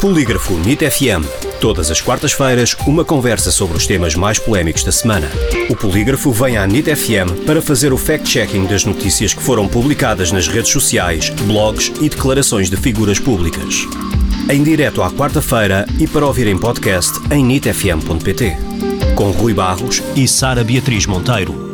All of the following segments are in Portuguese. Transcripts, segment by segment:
Polígrafo NIT FM. Todas as quartas-feiras, uma conversa sobre os temas mais polémicos da semana. O Polígrafo vem à NIT FM para fazer o fact-checking das notícias que foram publicadas nas redes sociais, blogs e declarações de figuras públicas. Em direto à quarta-feira e para ouvir em podcast em nitfm.pt. Com Rui Barros e Sara Beatriz Monteiro.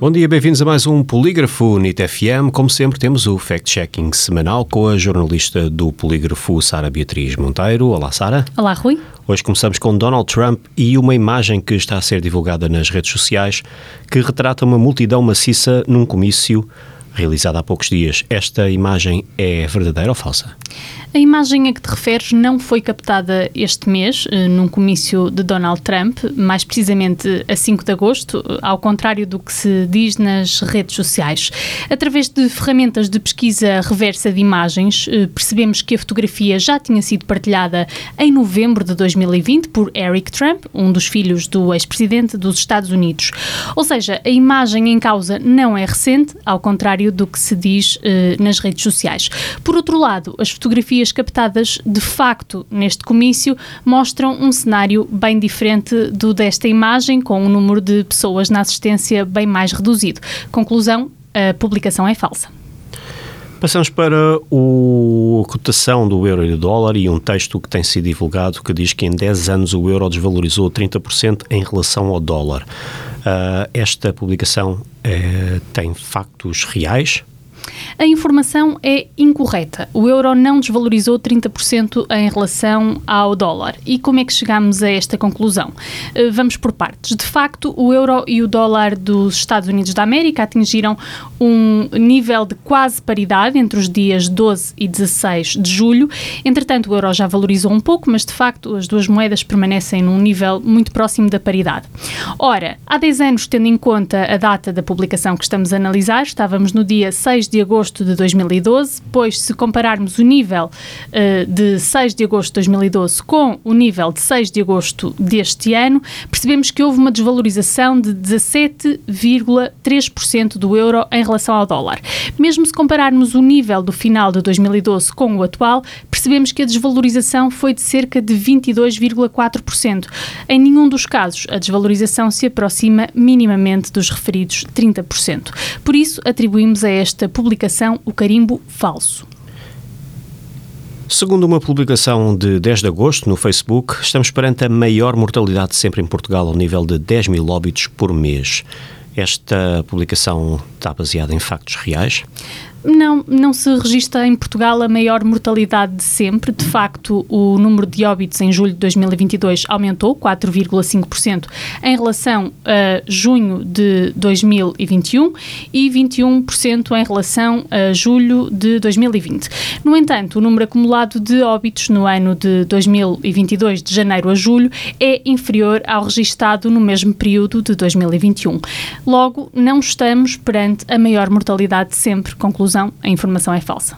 Bom dia, bem-vindos a mais um Polígrafo NIT FM. Como sempre, temos o fact-checking semanal com a jornalista do Polígrafo, Sara Beatriz Monteiro. Olá, Sara. Olá, Rui. Hoje começamos com Donald Trump e uma imagem que está a ser divulgada nas redes sociais que retrata uma multidão maciça num comício realizado há poucos dias. Esta imagem é verdadeira ou falsa? A imagem a que te referes não foi captada este mês, eh, num comício de Donald Trump, mais precisamente a 5 de agosto, ao contrário do que se diz nas redes sociais. Através de ferramentas de pesquisa reversa de imagens, eh, percebemos que a fotografia já tinha sido partilhada em novembro de 2020 por Eric Trump, um dos filhos do ex-presidente dos Estados Unidos. Ou seja, a imagem em causa não é recente, ao contrário do que se diz eh, nas redes sociais. Por outro lado, as fotografias captadas de facto neste comício mostram um cenário bem diferente do desta imagem, com um número de pessoas na assistência bem mais reduzido. Conclusão: a publicação é falsa. Passamos para o, a cotação do euro e do dólar e um texto que tem sido divulgado que diz que em 10 anos o euro desvalorizou 30% em relação ao dólar. Uh, esta publicação uh, tem factos reais? A informação é incorreta. O euro não desvalorizou 30% em relação ao dólar. E como é que chegamos a esta conclusão? Eh, vamos por partes. De facto, o euro e o dólar dos Estados Unidos da América atingiram um nível de quase paridade entre os dias 12 e 16 de julho. Entretanto, o euro já valorizou um pouco, mas de facto as duas moedas permanecem num nível muito próximo da paridade. Ora, há 10 anos, tendo em conta a data da publicação que estamos a analisar, estávamos no dia 6 de agosto de 2012, pois se compararmos o nível uh, de 6 de agosto de 2012 com o nível de 6 de agosto deste ano, percebemos que houve uma desvalorização de 17,3% do euro em relação ao dólar. Mesmo se compararmos o nível do final de 2012 com o atual, percebemos que a desvalorização foi de cerca de 22,4%. Em nenhum dos casos, a desvalorização se aproxima minimamente dos referidos 30%. Por isso, atribuímos a esta publicação o carimbo falso. Segundo uma publicação de 10 de agosto no Facebook, estamos perante a maior mortalidade sempre em Portugal, ao nível de 10 mil óbitos por mês. Esta publicação está baseada em factos reais? Não, não se registra em Portugal a maior mortalidade de sempre. De facto, o número de óbitos em julho de 2022 aumentou 4,5% em relação a junho de 2021 e 21% em relação a julho de 2020. No entanto, o número acumulado de óbitos no ano de 2022, de janeiro a julho, é inferior ao registado no mesmo período de 2021. Logo, não estamos perante a maior mortalidade de sempre. Conclusão a informação é falsa.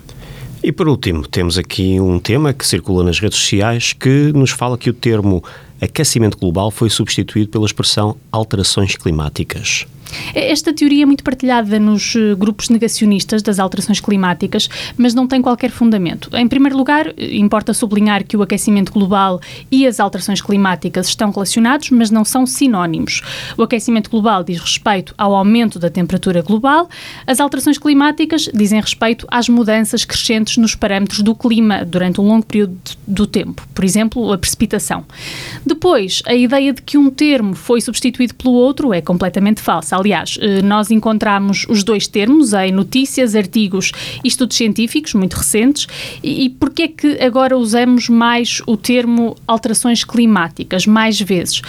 E por último, temos aqui um tema que circula nas redes sociais que nos fala que o termo aquecimento global foi substituído pela expressão alterações climáticas. Esta teoria é muito partilhada nos eh, grupos negacionistas das alterações climáticas, mas não tem qualquer fundamento. Em primeiro lugar, importa sublinhar que o aquecimento global e as alterações climáticas estão relacionados, mas não são sinónimos. O aquecimento global diz respeito ao aumento da temperatura global, as alterações climáticas dizem respeito às mudanças crescentes nos parâmetros do clima durante um longo período do tempo, por exemplo, a precipitação. Depois, a ideia de que um termo foi substituído pelo outro é completamente falsa. Aliás, eh, nós encontramos os dois termos em notícias, artigos e estudos científicos muito recentes. E, e porquê é que agora usamos mais o termo alterações climáticas, mais vezes?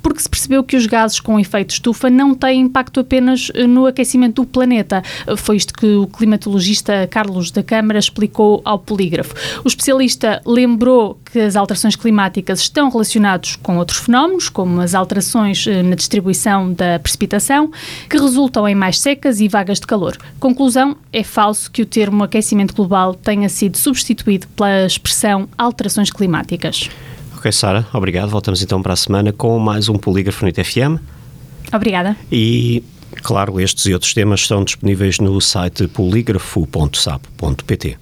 Porque se percebeu que os gases com efeito estufa não têm impacto apenas eh, no aquecimento do planeta. Foi isto que o climatologista Carlos da Câmara explicou ao polígrafo. O especialista lembrou que as alterações climáticas estão relacionadas com outros fenómenos, como as alterações eh, na distribuição da precipitação, que resultam em mais secas e vagas de calor. Conclusão: é falso que o termo aquecimento global tenha sido substituído pela expressão alterações climáticas. Ok, Sara, obrigado. Voltamos então para a semana com mais um Polígrafo no FM. Obrigada. E, claro, estes e outros temas estão disponíveis no site polígrafo.sap.pt.